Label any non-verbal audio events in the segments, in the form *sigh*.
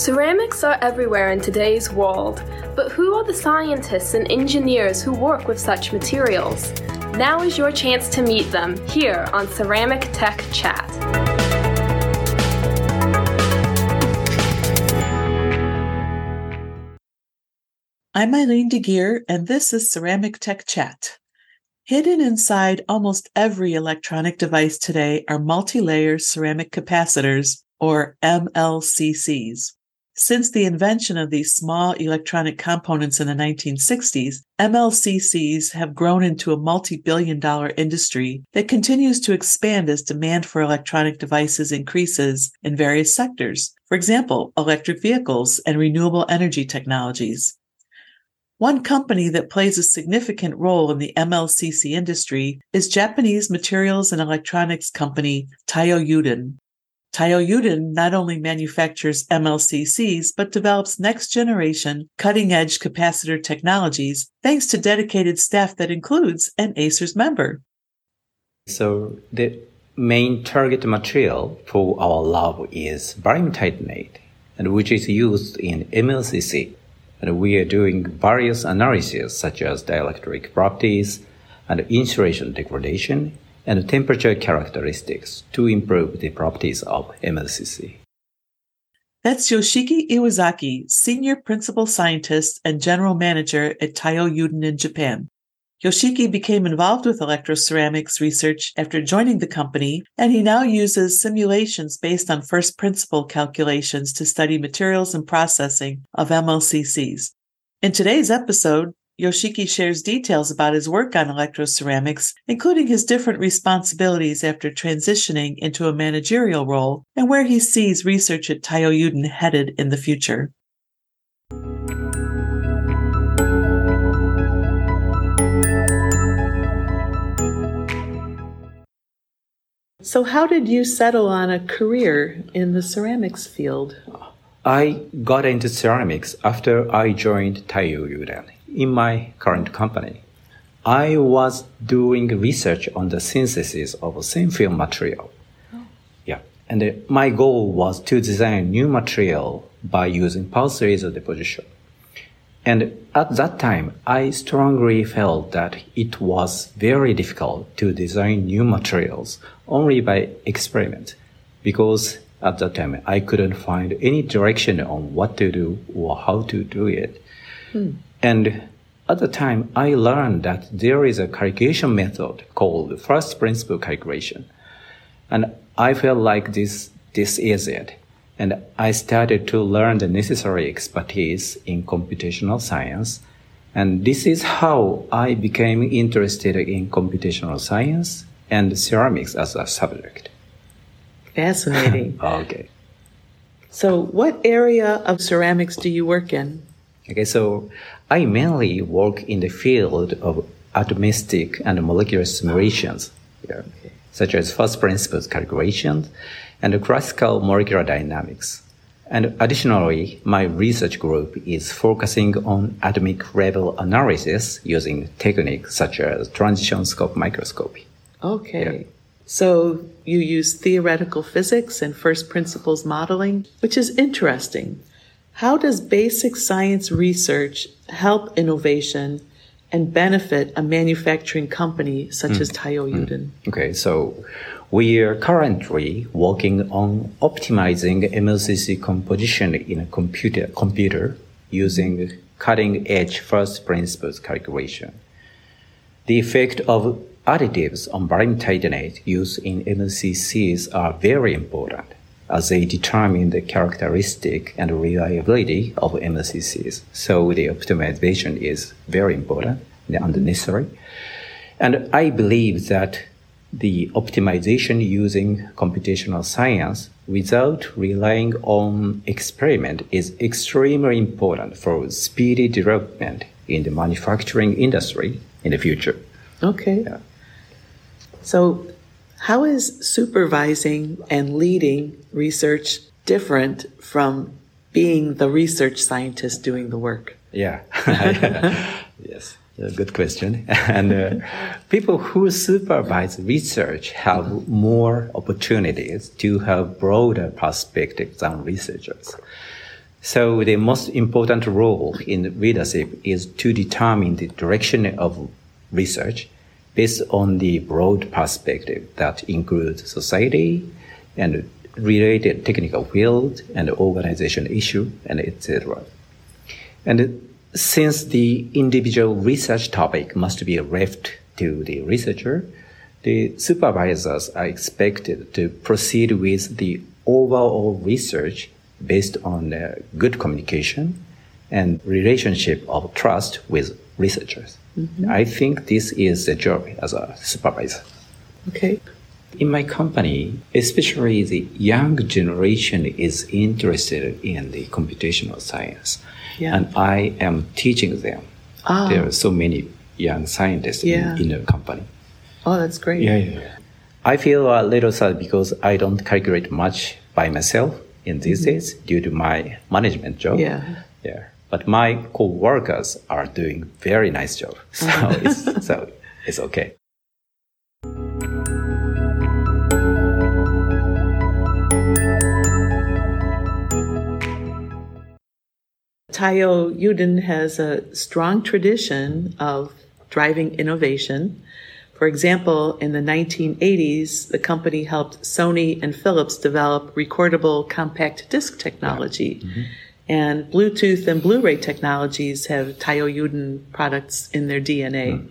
Ceramics are everywhere in today's world, but who are the scientists and engineers who work with such materials? Now is your chance to meet them here on Ceramic Tech Chat. I'm Eileen De Guire, and this is Ceramic Tech Chat. Hidden inside almost every electronic device today are multi-layer ceramic capacitors, or MLCCs. Since the invention of these small electronic components in the 1960s, MLCCs have grown into a multi billion dollar industry that continues to expand as demand for electronic devices increases in various sectors. For example, electric vehicles and renewable energy technologies. One company that plays a significant role in the MLCC industry is Japanese materials and electronics company Taiyo Yuden. Taiyo Yuden not only manufactures MLCCs, but develops next generation cutting edge capacitor technologies thanks to dedicated staff that includes an ACERS member. So the main target material for our lab is barium titanate, and which is used in MLCC. And we are doing various analyses such as dielectric properties and insulation degradation and temperature characteristics to improve the properties of MLCC. That's Yoshiki Iwazaki, Senior Principal Scientist and General Manager at Taiyo Yuden in Japan. Yoshiki became involved with electroceramics research after joining the company, and he now uses simulations based on first principle calculations to study materials and processing of MLCCs. In today's episode, Yoshiki shares details about his work on electroceramics, including his different responsibilities after transitioning into a managerial role and where he sees research at Taiyo Yuden headed in the future. So, how did you settle on a career in the ceramics field? I got into ceramics after I joined Taiyo Yuden in my current company. I was doing research on the synthesis of thin film material. Oh. Yeah, and uh, my goal was to design new material by using pulse laser deposition. And at that time, I strongly felt that it was very difficult to design new materials only by experiment because at that time I couldn't find any direction on what to do or how to do it. Hmm. And at the time, I learned that there is a calculation method called first principle calculation. And I felt like this, this is it. And I started to learn the necessary expertise in computational science. And this is how I became interested in computational science and ceramics as a subject. Fascinating. *laughs* okay. So, what area of ceramics do you work in? Okay, so I mainly work in the field of atomistic and molecular simulations, yeah, okay. such as first principles calculations and classical molecular dynamics. And additionally, my research group is focusing on atomic level analysis using techniques such as transition scope microscopy. Okay. Yeah. So you use theoretical physics and first principles modeling, which is interesting. How does basic science research help innovation and benefit a manufacturing company such mm. as Taiyo. Yuden? Mm. Okay, so we are currently working on optimizing MLCC composition in a computer, computer using cutting edge first principles calculation. The effect of additives on barium titanate used in MLCCs are very important as they determine the characteristic and reliability of MLCCs. So the optimization is very important and necessary. And I believe that the optimization using computational science without relying on experiment is extremely important for speedy development in the manufacturing industry in the future. Okay. Yeah. So, how is supervising and leading research different from being the research scientist doing the work? Yeah. *laughs* yes. Good question. *laughs* And uh, people who supervise research have more opportunities to have broader perspectives than researchers. So the most important role in leadership is to determine the direction of research based on the broad perspective that includes society and related technical field and organization issue and etc. And since the individual research topic must be left to the researcher, the supervisors are expected to proceed with the overall research based on uh, good communication and relationship of trust with researchers. Mm-hmm. I think this is the job as a supervisor. Okay. In my company, especially the young generation is interested in the computational science. Yeah. And I am teaching them. Ah. There are so many young scientists yeah. in, in the company. Oh, that's great. Yeah, yeah. I feel a little sad because I don't calculate much by myself in these mm-hmm. days due to my management job. Yeah. Yeah. But my co-workers are doing very nice job. *laughs* So it's, *laughs* so it's okay. Taiyo Yuden has a strong tradition of driving innovation. For example, in the 1980s, the company helped Sony and Philips develop recordable compact disc technology. Mm-hmm. And Bluetooth and Blu-ray technologies have Taiyo Yuden products in their DNA. Mm.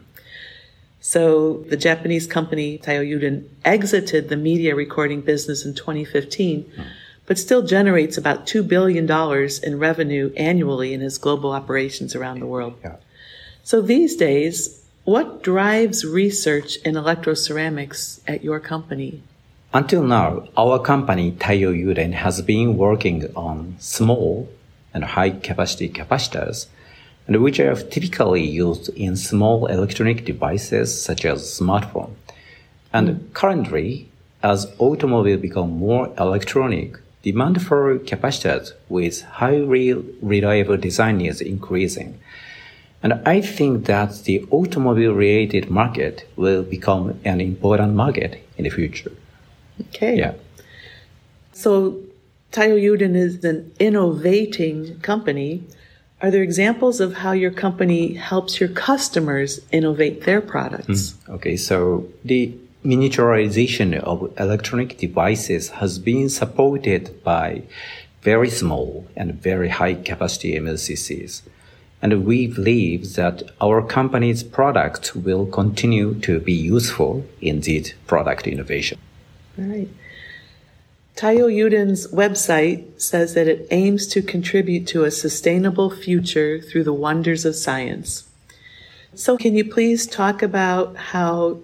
So the Japanese company Taiyo Yuden exited the media recording business in 2015, mm. but still generates about $2 billion in revenue annually in its global operations around the world. Yeah. So these days, what drives research in electroceramics at your company? Until now, our company, Taiyo Yuden, has been working on small and high capacity capacitors, and which are typically used in small electronic devices such as smartphone. And currently, as automobiles become more electronic, demand for capacitors with highly reliable design is increasing. And I think that the automobile related market will become an important market in the future. Okay. Yeah. So Taiyo Yuden is an innovating company. Are there examples of how your company helps your customers innovate their products? Mm, okay, so the miniaturization of electronic devices has been supported by very small and very high capacity MLCCs. And we believe that our company's products will continue to be useful in this product innovation. All right. Taiyo Yuden's website says that it aims to contribute to a sustainable future through the wonders of science. So, can you please talk about how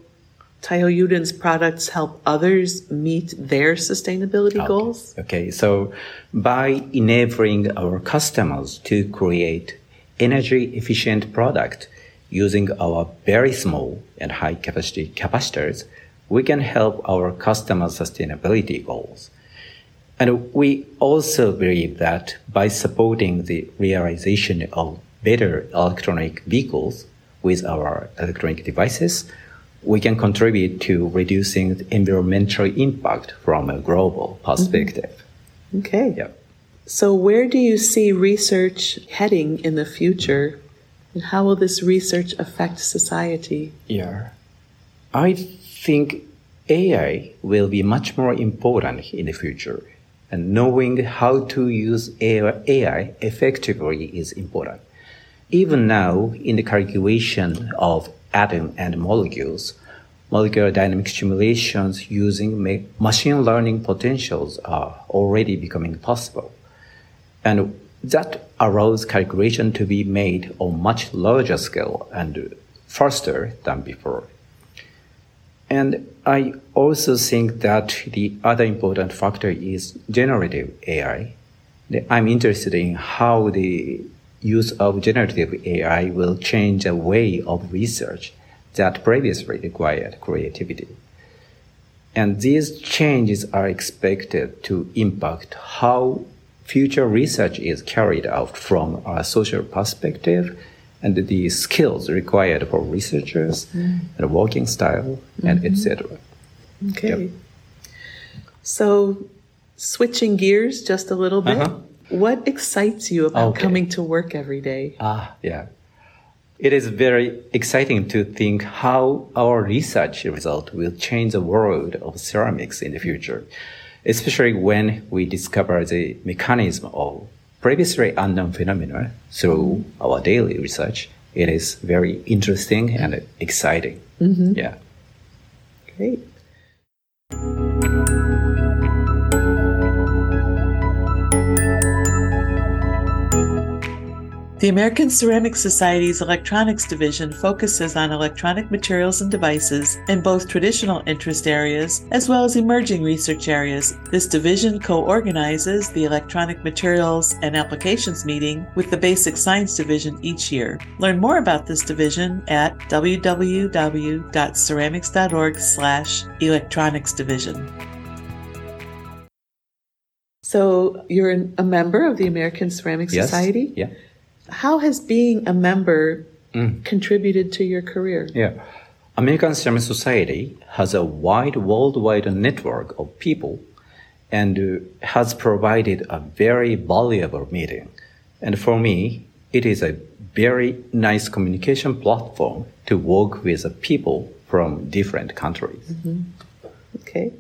Taiyo Yuden's products help others meet their sustainability okay. goals? Okay, so by enabling our customers to create energy efficient product using our very small and high capacity capacitors, we can help our customers' sustainability goals. And we also believe that by supporting the realization of better electronic vehicles with our electronic devices, we can contribute to reducing the environmental impact from a global perspective. Mm-hmm. Okay. Yeah. So, where do you see research heading in the future? And how will this research affect society? Yeah. I think AI will be much more important in the future and knowing how to use AI effectively is important. Even now, in the calculation of atoms and molecules, molecular dynamic simulations using machine learning potentials are already becoming possible. And that allows calculation to be made on much larger scale and faster than before. And I also think that the other important factor is generative AI. I'm interested in how the use of generative AI will change the way of research that previously required creativity. And these changes are expected to impact how future research is carried out from a social perspective and the skills required for researchers mm. and working style and mm-hmm. etc. Okay. Yep. So switching gears just a little bit. Uh-huh. What excites you about Okay. coming to work every day? Ah, yeah. It is very exciting to think how our research result will change the world of ceramics in the future, especially when we discover the mechanism of previously unknown phenomena through our daily research. It is very interesting and exciting. Mm-hmm. Yeah. Great. The American Ceramic Society's Electronics Division focuses on electronic materials and devices in both traditional interest areas as well as emerging research areas. This division co organizes the Electronic Materials and Applications meeting with the Basic Science Division each year. Learn more about this division at www.ceramics.org/slash electronics division. So, you're a member of the American Ceramic Yes. Society? Yeah. How has being a member contributed to your career? Yeah. American Ceramic Society has a wide worldwide network of people and uh, has provided a very valuable meeting. And for me, it is a very nice communication platform to work with people from different countries. Okay.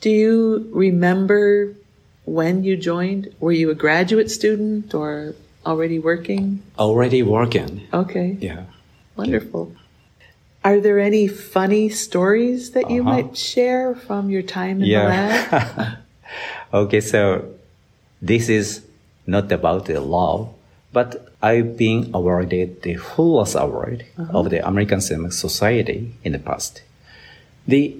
Do you remember when you joined? Were you a graduate student or already working? Already working. Okay. Yeah. Wonderful. Are there any funny stories that you Uh-huh. might share from your time in the lab? Yeah. *laughs* okay, so this is not about the law, but I've been awarded the Fulrath Award of the American Ceramic Society in the past. The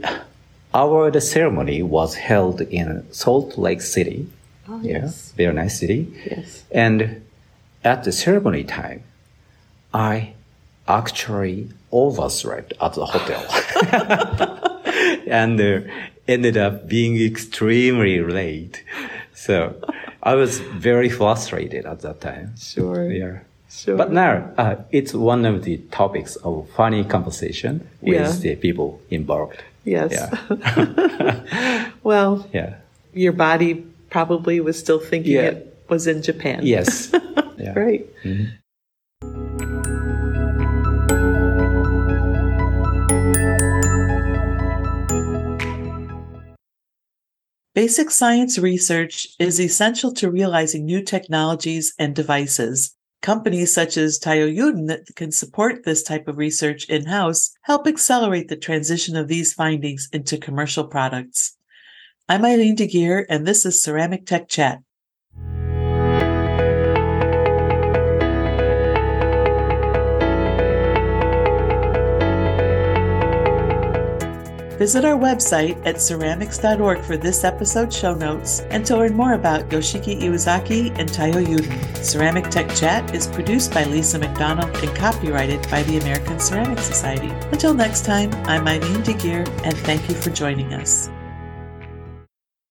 award ceremony was held in Salt Lake City. Oh, Yeah, yes. very nice city. Yes. And at the ceremony time, I actually overslept at the hotel *laughs* and uh, ended up being extremely late. So I was very frustrated at that time. Sure. Yeah. Sure. But now uh, it's one of the topics of funny conversation with Yeah. the people involved. Yes. Yeah. *laughs* Well, *laughs* yeah. your body probably was still thinking Yeah. it was in Japan. Yes. *laughs* Yeah. Great. Mm-hmm. Basic science research is essential to realizing new technologies and devices. Companies such as Taiyo Yuden that can support this type of research in-house help accelerate the transition of these findings into commercial products. I'm Eileen De Guire, and this is Ceramic Tech Chat. Visit our website at ceramics.org for this episode's show notes and to learn more about Yoshiki Iwazaki and Taiyo Yuden. Ceramic Tech Chat is produced by Lisa McDonald and copyrighted by the American Ceramic Society. Until next time, I'm Eileen De Guire and thank you for joining us.